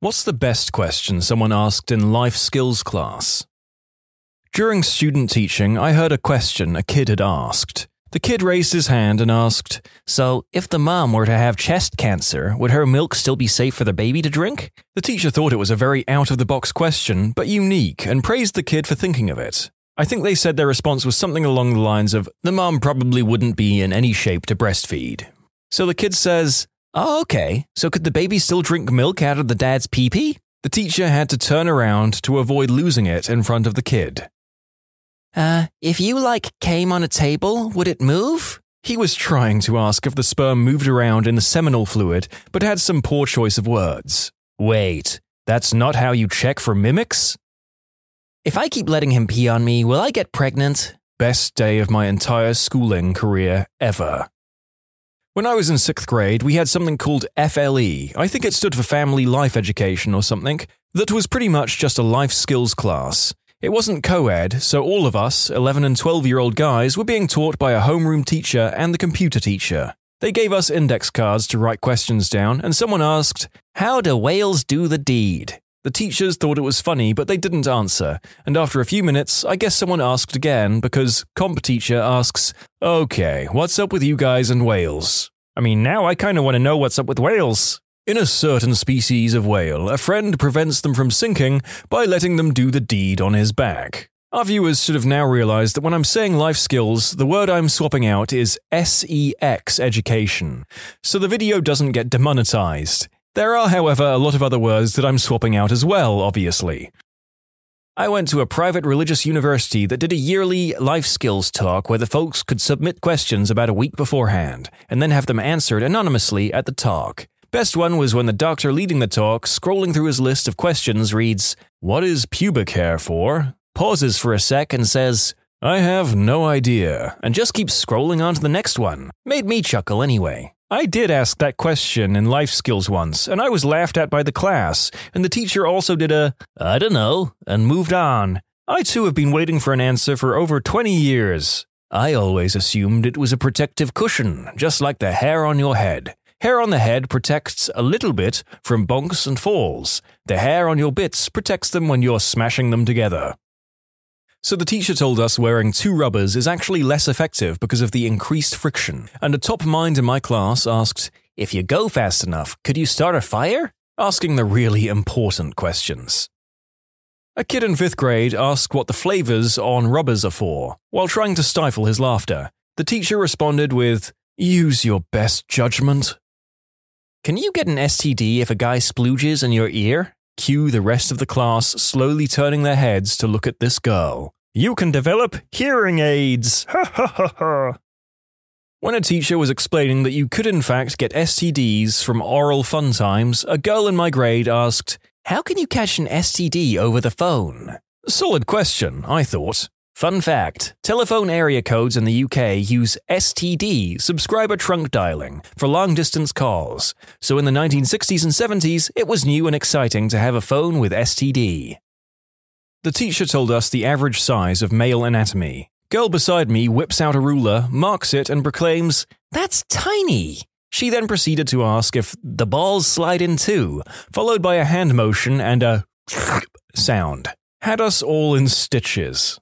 What's the best question someone asked in life skills class? During student teaching, I heard a question a kid had asked. The kid raised his hand and asked, So, if the mom were to have chest cancer, would her milk still be safe for the baby to drink? The teacher thought it was a very out of the box question, but unique, and praised the kid for thinking of it. I think they said their response was something along the lines of, The mom probably wouldn't be in any shape to breastfeed. So the kid says, Oh, okay. So could the baby still drink milk out of the dad's pee pee? The teacher had to turn around to avoid losing it in front of the kid. Uh, if you like came on a table, would it move? He was trying to ask if the sperm moved around in the seminal fluid, but had some poor choice of words. Wait, that's not how you check for mimics? If I keep letting him pee on me, will I get pregnant? Best day of my entire schooling career ever. When I was in sixth grade, we had something called FLE. I think it stood for Family Life Education or something. That was pretty much just a life skills class. It wasn't co ed, so all of us, 11 and 12 year old guys, were being taught by a homeroom teacher and the computer teacher. They gave us index cards to write questions down, and someone asked, How do whales do the deed? The teachers thought it was funny, but they didn't answer. And after a few minutes, I guess someone asked again because comp teacher asks, Okay, what's up with you guys and whales? I mean, now I kind of want to know what's up with whales. In a certain species of whale, a friend prevents them from sinking by letting them do the deed on his back. Our viewers should have now realized that when I'm saying life skills, the word I'm swapping out is SEX education, so the video doesn't get demonetized. There are, however, a lot of other words that I'm swapping out as well, obviously. I went to a private religious university that did a yearly life skills talk where the folks could submit questions about a week beforehand and then have them answered anonymously at the talk. Best one was when the doctor leading the talk, scrolling through his list of questions, reads, What is pubic hair for? Pauses for a sec and says, I have no idea, and just keeps scrolling on to the next one. Made me chuckle anyway. I did ask that question in life skills once, and I was laughed at by the class, and the teacher also did a, I don't know, and moved on. I too have been waiting for an answer for over 20 years. I always assumed it was a protective cushion, just like the hair on your head. Hair on the head protects a little bit from bonks and falls. The hair on your bits protects them when you're smashing them together. So the teacher told us wearing two rubbers is actually less effective because of the increased friction. And a top mind in my class asked, If you go fast enough, could you start a fire? Asking the really important questions. A kid in fifth grade asked what the flavors on rubbers are for, while trying to stifle his laughter. The teacher responded with, Use your best judgment. Can you get an STD if a guy splooges in your ear? Cue the rest of the class slowly turning their heads to look at this girl. You can develop hearing aids. Ha ha ha ha. When a teacher was explaining that you could in fact get STDs from oral fun times, a girl in my grade asked, How can you catch an STD over the phone? Solid question, I thought. Fun fact telephone area codes in the UK use STD, subscriber trunk dialing, for long distance calls. So in the 1960s and 70s, it was new and exciting to have a phone with STD. The teacher told us the average size of male anatomy. Girl beside me whips out a ruler, marks it, and proclaims, That's tiny! She then proceeded to ask if the balls slide in too, followed by a hand motion and a sound. Had us all in stitches.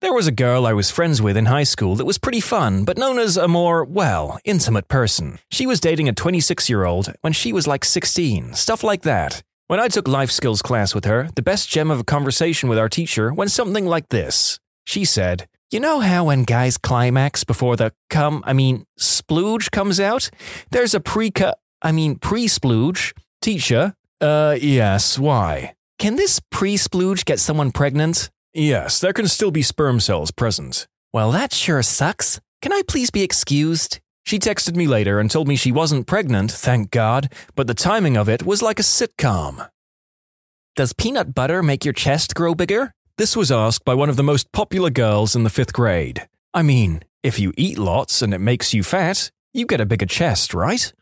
There was a girl I was friends with in high school that was pretty fun, but known as a more, well, intimate person. She was dating a 26 year old when she was like 16, stuff like that. When I took life skills class with her, the best gem of a conversation with our teacher went something like this. She said, You know how when guys climax before the cum, I mean, splooge comes out? There's a pre I mean, pre splooge. Teacher, uh, yes, why? Can this pre splooge get someone pregnant? Yes, there can still be sperm cells present. Well, that sure sucks. Can I please be excused? She texted me later and told me she wasn't pregnant, thank God, but the timing of it was like a sitcom. Does peanut butter make your chest grow bigger? This was asked by one of the most popular girls in the fifth grade. I mean, if you eat lots and it makes you fat, you get a bigger chest, right?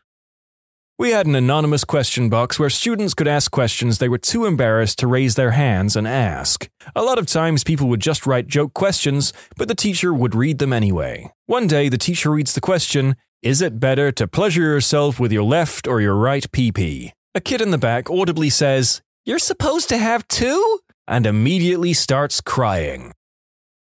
We had an anonymous question box where students could ask questions they were too embarrassed to raise their hands and ask. A lot of times people would just write joke questions, but the teacher would read them anyway. One day the teacher reads the question, Is it better to pleasure yourself with your left or your right pee? A kid in the back audibly says, You're supposed to have two? and immediately starts crying.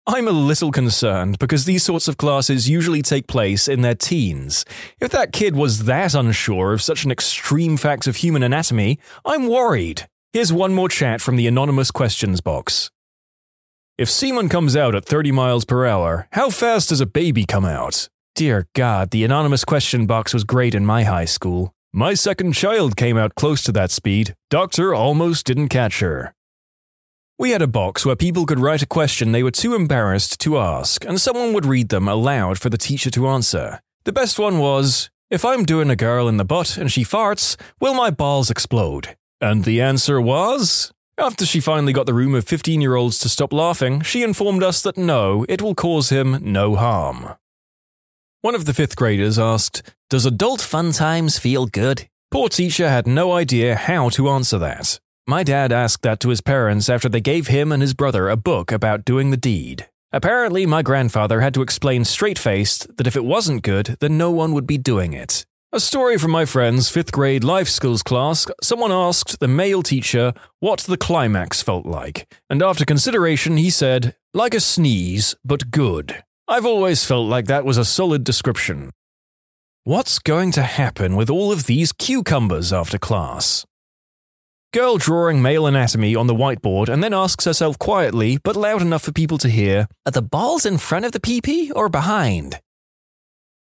I'm a little concerned because these sorts of classes usually take place in their teens. If that kid was that unsure of such an extreme fact of human anatomy, I'm worried. Here's one more chat from the anonymous questions box. If semen comes out at 30 miles per hour, how fast does a baby come out? Dear God, the anonymous question box was great in my high school. My second child came out close to that speed. Doctor almost didn't catch her. We had a box where people could write a question they were too embarrassed to ask, and someone would read them aloud for the teacher to answer. The best one was If I'm doing a girl in the butt and she farts, will my balls explode? And the answer was after she finally got the room of 15 year olds to stop laughing, she informed us that no, it will cause him no harm. One of the fifth graders asked, Does adult fun times feel good? Poor teacher had no idea how to answer that. My dad asked that to his parents after they gave him and his brother a book about doing the deed. Apparently, my grandfather had to explain straight faced that if it wasn't good, then no one would be doing it. A story from my friend's fifth grade life skills class someone asked the male teacher what the climax felt like, and after consideration, he said, like a sneeze, but good. I've always felt like that was a solid description. What's going to happen with all of these cucumbers after class? Girl drawing male anatomy on the whiteboard and then asks herself quietly, but loud enough for people to hear, Are the balls in front of the PP or behind?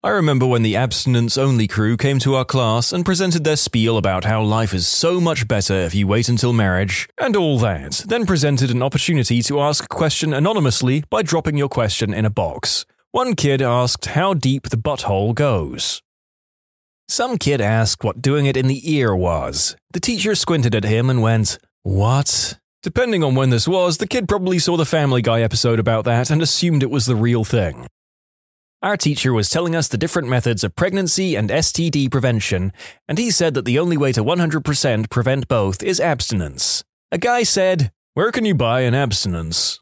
I remember when the abstinence only crew came to our class and presented their spiel about how life is so much better if you wait until marriage, and all that, then presented an opportunity to ask a question anonymously by dropping your question in a box. One kid asked how deep the butthole goes. Some kid asked what doing it in the ear was. The teacher squinted at him and went, What? Depending on when this was, the kid probably saw the Family Guy episode about that and assumed it was the real thing. Our teacher was telling us the different methods of pregnancy and STD prevention, and he said that the only way to 100% prevent both is abstinence. A guy said, Where can you buy an abstinence?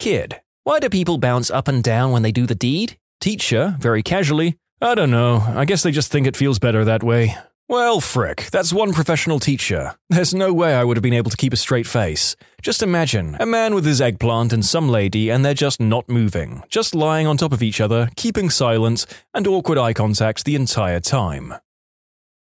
Kid, why do people bounce up and down when they do the deed? Teacher, very casually, I don't know, I guess they just think it feels better that way. Well, frick, that's one professional teacher. There's no way I would have been able to keep a straight face. Just imagine a man with his eggplant and some lady, and they're just not moving, just lying on top of each other, keeping silence and awkward eye contact the entire time.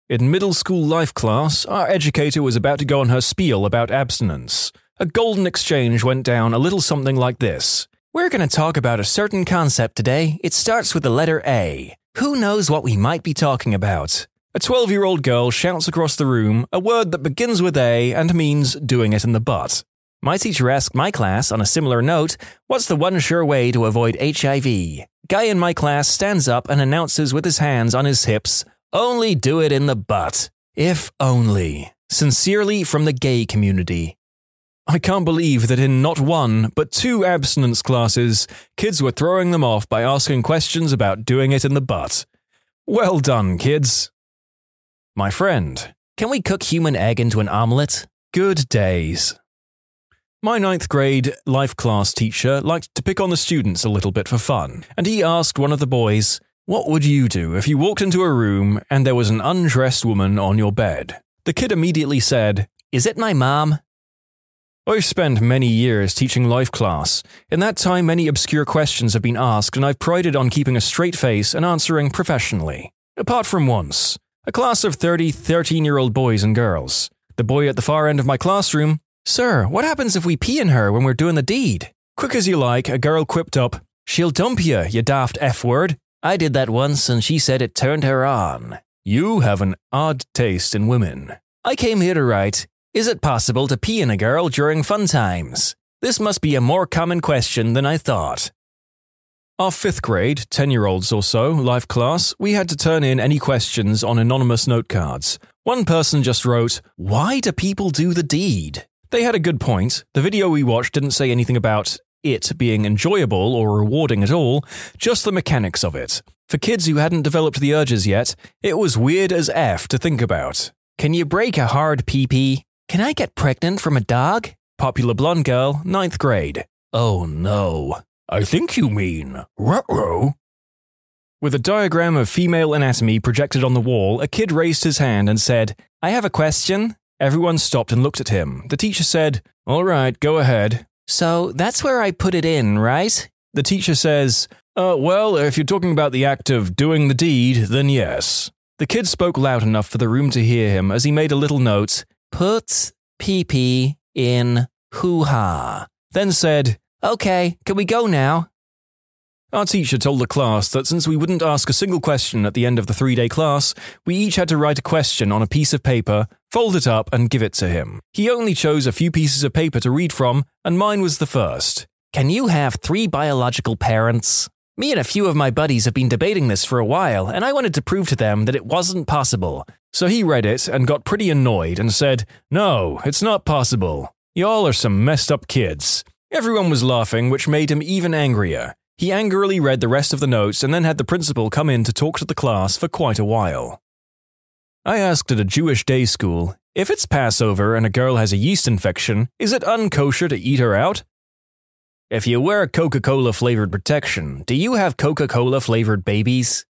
In middle school life class, our educator was about to go on her spiel about abstinence. A golden exchange went down a little something like this. We're going to talk about a certain concept today. It starts with the letter A. Who knows what we might be talking about? A 12 year old girl shouts across the room a word that begins with A and means doing it in the butt. My teacher asked my class on a similar note, What's the one sure way to avoid HIV? Guy in my class stands up and announces with his hands on his hips, Only do it in the butt. If only. Sincerely from the gay community. I can't believe that in not one, but two abstinence classes, kids were throwing them off by asking questions about doing it in the butt. Well done, kids. My friend, Can we cook human egg into an omelette? good days. My ninth grade life class teacher liked to pick on the students a little bit for fun, and he asked one of the boys, What would you do if you walked into a room and there was an undressed woman on your bed? The kid immediately said, Is it my mom? I've spent many years teaching life class. In that time, many obscure questions have been asked, and I've prided on keeping a straight face and answering professionally. Apart from once, a class of 30 13 year old boys and girls. The boy at the far end of my classroom, Sir, what happens if we pee in her when we're doing the deed? Quick as you like, a girl quipped up, She'll dump you, you daft F word. I did that once and she said it turned her on. You have an odd taste in women. I came here to write Is it possible to pee in a girl during fun times? This must be a more common question than I thought. Our fifth grade, 10 year olds or so, life class, we had to turn in any questions on anonymous note cards. One person just wrote, Why do people do the deed? They had a good point. The video we watched didn't say anything about it being enjoyable or rewarding at all, just the mechanics of it. For kids who hadn't developed the urges yet, it was weird as F to think about. Can you break a hard PP? Can I get pregnant from a dog? Popular blonde girl, ninth grade. Oh no. I think you mean ruh With a diagram of female anatomy projected on the wall, a kid raised his hand and said, I have a question. Everyone stopped and looked at him. The teacher said, All right, go ahead. So that's where I put it in, right? The teacher says, uh, Well, if you're talking about the act of doing the deed, then yes. The kid spoke loud enough for the room to hear him as he made a little note, Put pee in hoo ha. Then said, Okay, can we go now? Our teacher told the class that since we wouldn't ask a single question at the end of the three day class, we each had to write a question on a piece of paper, fold it up, and give it to him. He only chose a few pieces of paper to read from, and mine was the first. Can you have three biological parents? Me and a few of my buddies have been debating this for a while, and I wanted to prove to them that it wasn't possible. So he read it and got pretty annoyed and said, No, it's not possible. Y'all are some messed up kids. Everyone was laughing, which made him even angrier. He angrily read the rest of the notes and then had the principal come in to talk to the class for quite a while. I asked at a Jewish day school if it's Passover and a girl has a yeast infection, is it unkosher to eat her out? If you wear Coca Cola flavored protection, do you have Coca Cola flavored babies?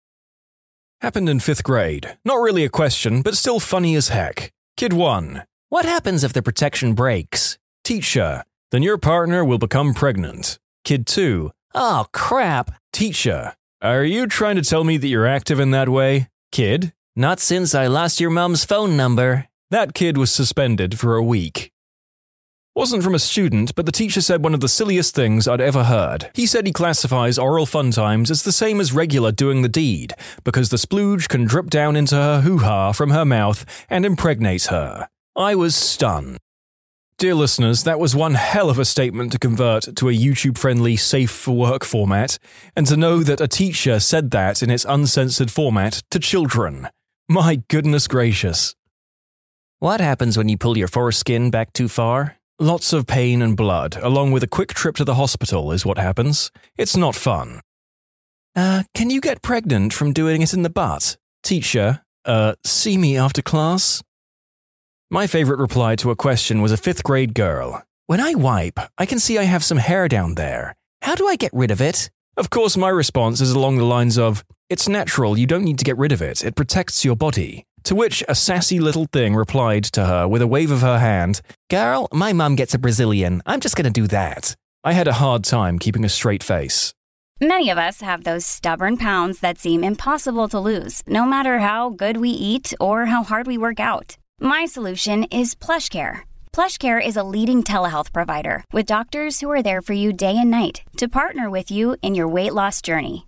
Happened in fifth grade. Not really a question, but still funny as heck. Kid 1. What happens if the protection breaks? Teacher. Then your partner will become pregnant. Kid 2. Oh, crap. Teacher, are you trying to tell me that you're active in that way? Kid, not since I lost your mom's phone number. That kid was suspended for a week. Wasn't from a student, but the teacher said one of the silliest things I'd ever heard. He said he classifies oral fun times as the same as regular doing the deed, because the splooge can drip down into her hoo ha from her mouth and impregnate her. I was stunned. Dear listeners, that was one hell of a statement to convert to a YouTube friendly, safe for work format, and to know that a teacher said that in its uncensored format to children. My goodness gracious. What happens when you pull your foreskin back too far? Lots of pain and blood, along with a quick trip to the hospital, is what happens. It's not fun. Uh, can you get pregnant from doing it in the butt? Teacher, uh, see me after class? My favorite reply to a question was a fifth grade girl. When I wipe, I can see I have some hair down there. How do I get rid of it? Of course, my response is along the lines of, It's natural, you don't need to get rid of it, it protects your body. To which a sassy little thing replied to her with a wave of her hand, Girl, my mum gets a Brazilian. I'm just gonna do that. I had a hard time keeping a straight face. Many of us have those stubborn pounds that seem impossible to lose, no matter how good we eat or how hard we work out. My solution is PlushCare. PlushCare is a leading telehealth provider with doctors who are there for you day and night to partner with you in your weight loss journey.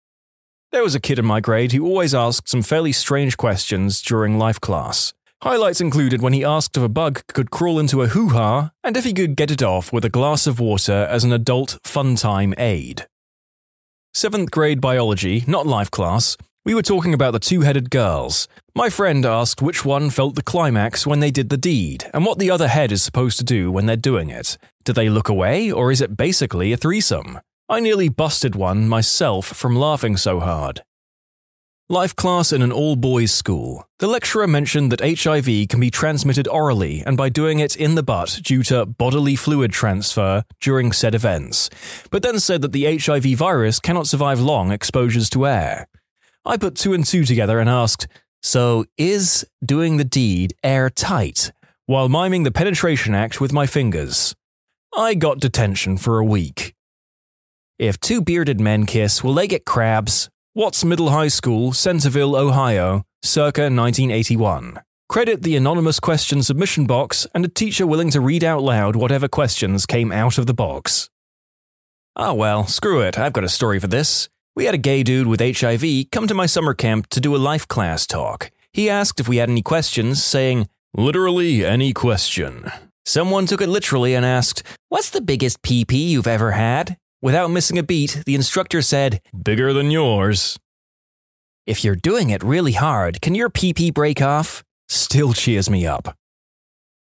There was a kid in my grade who always asked some fairly strange questions during life class. Highlights included when he asked if a bug could crawl into a hoo ha and if he could get it off with a glass of water as an adult fun time aid. Seventh grade biology, not life class, we were talking about the two headed girls. My friend asked which one felt the climax when they did the deed, and what the other head is supposed to do when they're doing it. Do they look away, or is it basically a threesome? I nearly busted one myself from laughing so hard. Life class in an all boys school. The lecturer mentioned that HIV can be transmitted orally and by doing it in the butt due to bodily fluid transfer during said events, but then said that the HIV virus cannot survive long exposures to air. I put two and two together and asked, So, is doing the deed airtight while miming the penetration act with my fingers? I got detention for a week. If two bearded men kiss, will they get crabs? Watts Middle High School, Centerville, Ohio, circa 1981. Credit the anonymous question submission box and a teacher willing to read out loud whatever questions came out of the box. Ah, well, screw it, I've got a story for this. We had a gay dude with HIV come to my summer camp to do a life class talk. He asked if we had any questions, saying, Literally any question. Someone took it literally and asked, What's the biggest PP you've ever had? Without missing a beat, the instructor said, Bigger than yours. If you're doing it really hard, can your PP break off? Still cheers me up.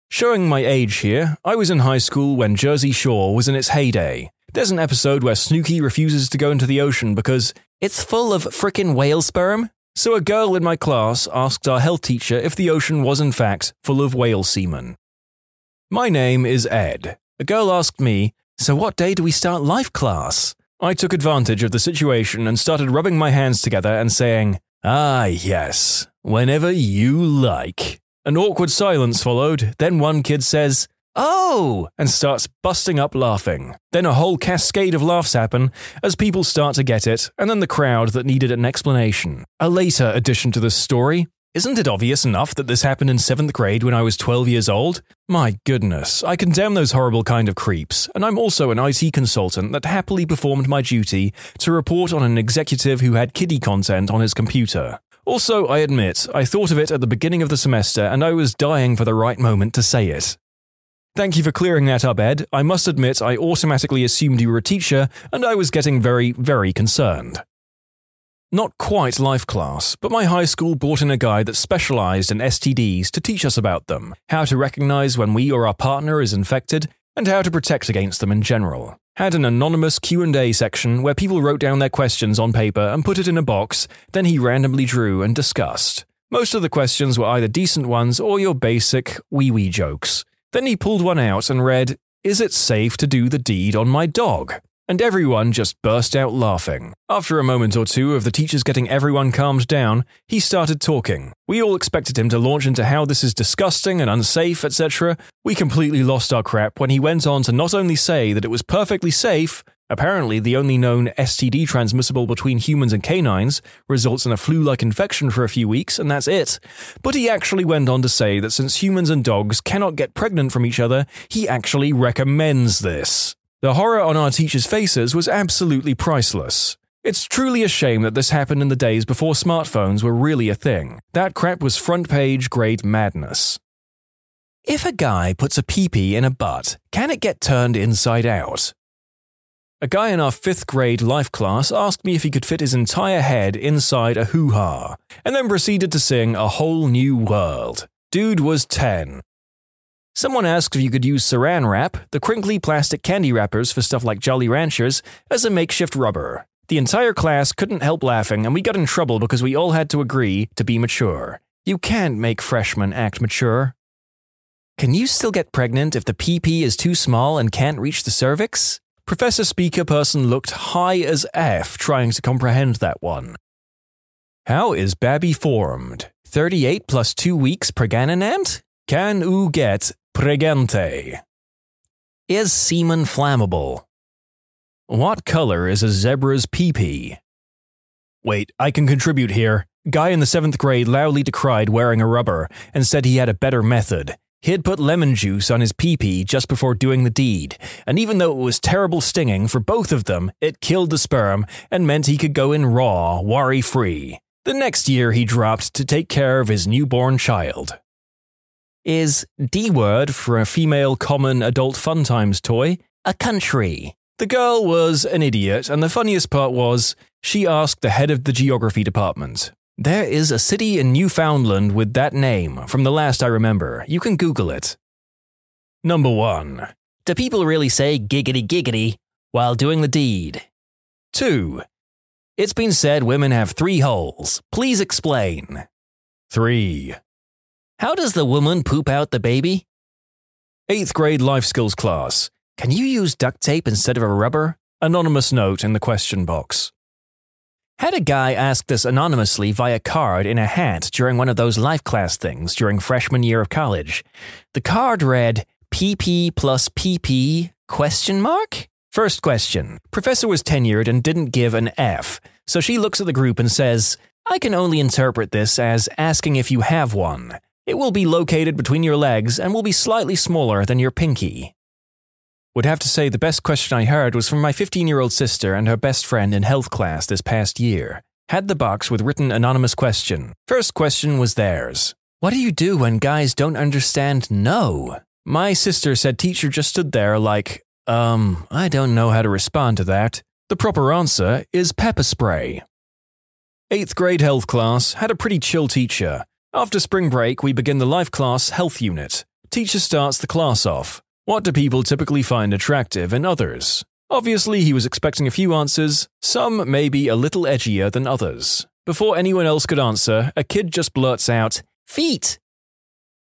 Showing my age here, I was in high school when Jersey Shore was in its heyday. There's an episode where Snooki refuses to go into the ocean because it's full of frickin' whale sperm. So a girl in my class asked our health teacher if the ocean was in fact full of whale semen. My name is Ed. A girl asked me, So what day do we start life class? I took advantage of the situation and started rubbing my hands together and saying, Ah, yes, whenever you like. An awkward silence followed, then one kid says, Oh! and starts busting up laughing. Then a whole cascade of laughs happen as people start to get it, and then the crowd that needed an explanation. A later addition to the story. Isn't it obvious enough that this happened in 7th grade when I was 12 years old? My goodness, I condemn those horrible kind of creeps, and I'm also an IT consultant that happily performed my duty to report on an executive who had kiddie content on his computer. Also, I admit, I thought of it at the beginning of the semester and I was dying for the right moment to say it. Thank you for clearing that up, Ed. I must admit, I automatically assumed you were a teacher, and I was getting very, very concerned. Not quite life class, but my high school brought in a guy that specialized in STDs to teach us about them, how to recognize when we or our partner is infected, and how to protect against them in general. Had an anonymous Q&A section where people wrote down their questions on paper and put it in a box, then he randomly drew and discussed. Most of the questions were either decent ones or your basic wee-wee jokes. Then he pulled one out and read, Is it safe to do the deed on my dog? And everyone just burst out laughing. After a moment or two of the teachers getting everyone calmed down, he started talking. We all expected him to launch into how this is disgusting and unsafe, etc. We completely lost our crap when he went on to not only say that it was perfectly safe, Apparently, the only known STD transmissible between humans and canines results in a flu like infection for a few weeks, and that's it. But he actually went on to say that since humans and dogs cannot get pregnant from each other, he actually recommends this. The horror on our teachers' faces was absolutely priceless. It's truly a shame that this happened in the days before smartphones were really a thing. That crap was front page grade madness. If a guy puts a peepee in a butt, can it get turned inside out? A guy in our fifth grade life class asked me if he could fit his entire head inside a hoo ha, and then proceeded to sing A Whole New World. Dude was 10. Someone asked if you could use saran wrap, the crinkly plastic candy wrappers for stuff like Jolly Ranchers, as a makeshift rubber. The entire class couldn't help laughing, and we got in trouble because we all had to agree to be mature. You can't make freshmen act mature. Can you still get pregnant if the PP is too small and can't reach the cervix? Professor Speaker Person looked high as F trying to comprehend that one. How is Babby formed? 38 plus 2 weeks pregnant? Can oo get pregente? Is semen flammable? What color is a zebra's pee-pee? Wait, I can contribute here. Guy in the seventh grade loudly decried wearing a rubber and said he had a better method. He'd put lemon juice on his pee-pee just before doing the deed, and even though it was terrible stinging for both of them, it killed the sperm and meant he could go in raw, worry-free. The next year he dropped to take care of his newborn child. Is D word for a female common adult fun times toy a country? The girl was an idiot, and the funniest part was she asked the head of the geography department, there is a city in Newfoundland with that name, from the last I remember. You can Google it. Number 1. Do people really say giggity giggity while doing the deed? 2. It's been said women have three holes. Please explain. 3. How does the woman poop out the baby? 8th grade life skills class. Can you use duct tape instead of a rubber? Anonymous note in the question box. Had a guy ask this anonymously via card in a hat during one of those life class things during freshman year of college. The card read PP plus PP question mark? First question. Professor was tenured and didn't give an F, so she looks at the group and says, I can only interpret this as asking if you have one. It will be located between your legs and will be slightly smaller than your pinky. Would have to say the best question I heard was from my 15 year old sister and her best friend in health class this past year. Had the box with written anonymous question. First question was theirs. What do you do when guys don't understand no? My sister said teacher just stood there like, um, I don't know how to respond to that. The proper answer is pepper spray. Eighth grade health class had a pretty chill teacher. After spring break, we begin the life class health unit. Teacher starts the class off. What do people typically find attractive in others? Obviously, he was expecting a few answers, some maybe a little edgier than others. Before anyone else could answer, a kid just blurts out, Feet!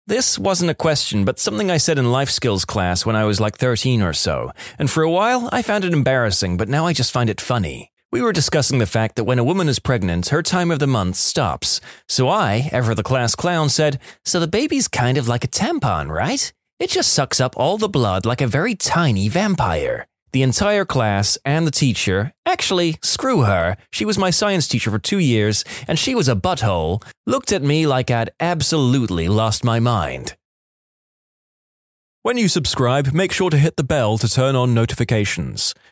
This wasn't a question, but something I said in life skills class when I was like 13 or so, and for a while I found it embarrassing, but now I just find it funny. We were discussing the fact that when a woman is pregnant, her time of the month stops. So I, ever the class clown, said, So the baby's kind of like a tampon, right? It just sucks up all the blood like a very tiny vampire. The entire class and the teacher, actually, screw her, she was my science teacher for two years and she was a butthole, looked at me like I'd absolutely lost my mind. When you subscribe, make sure to hit the bell to turn on notifications.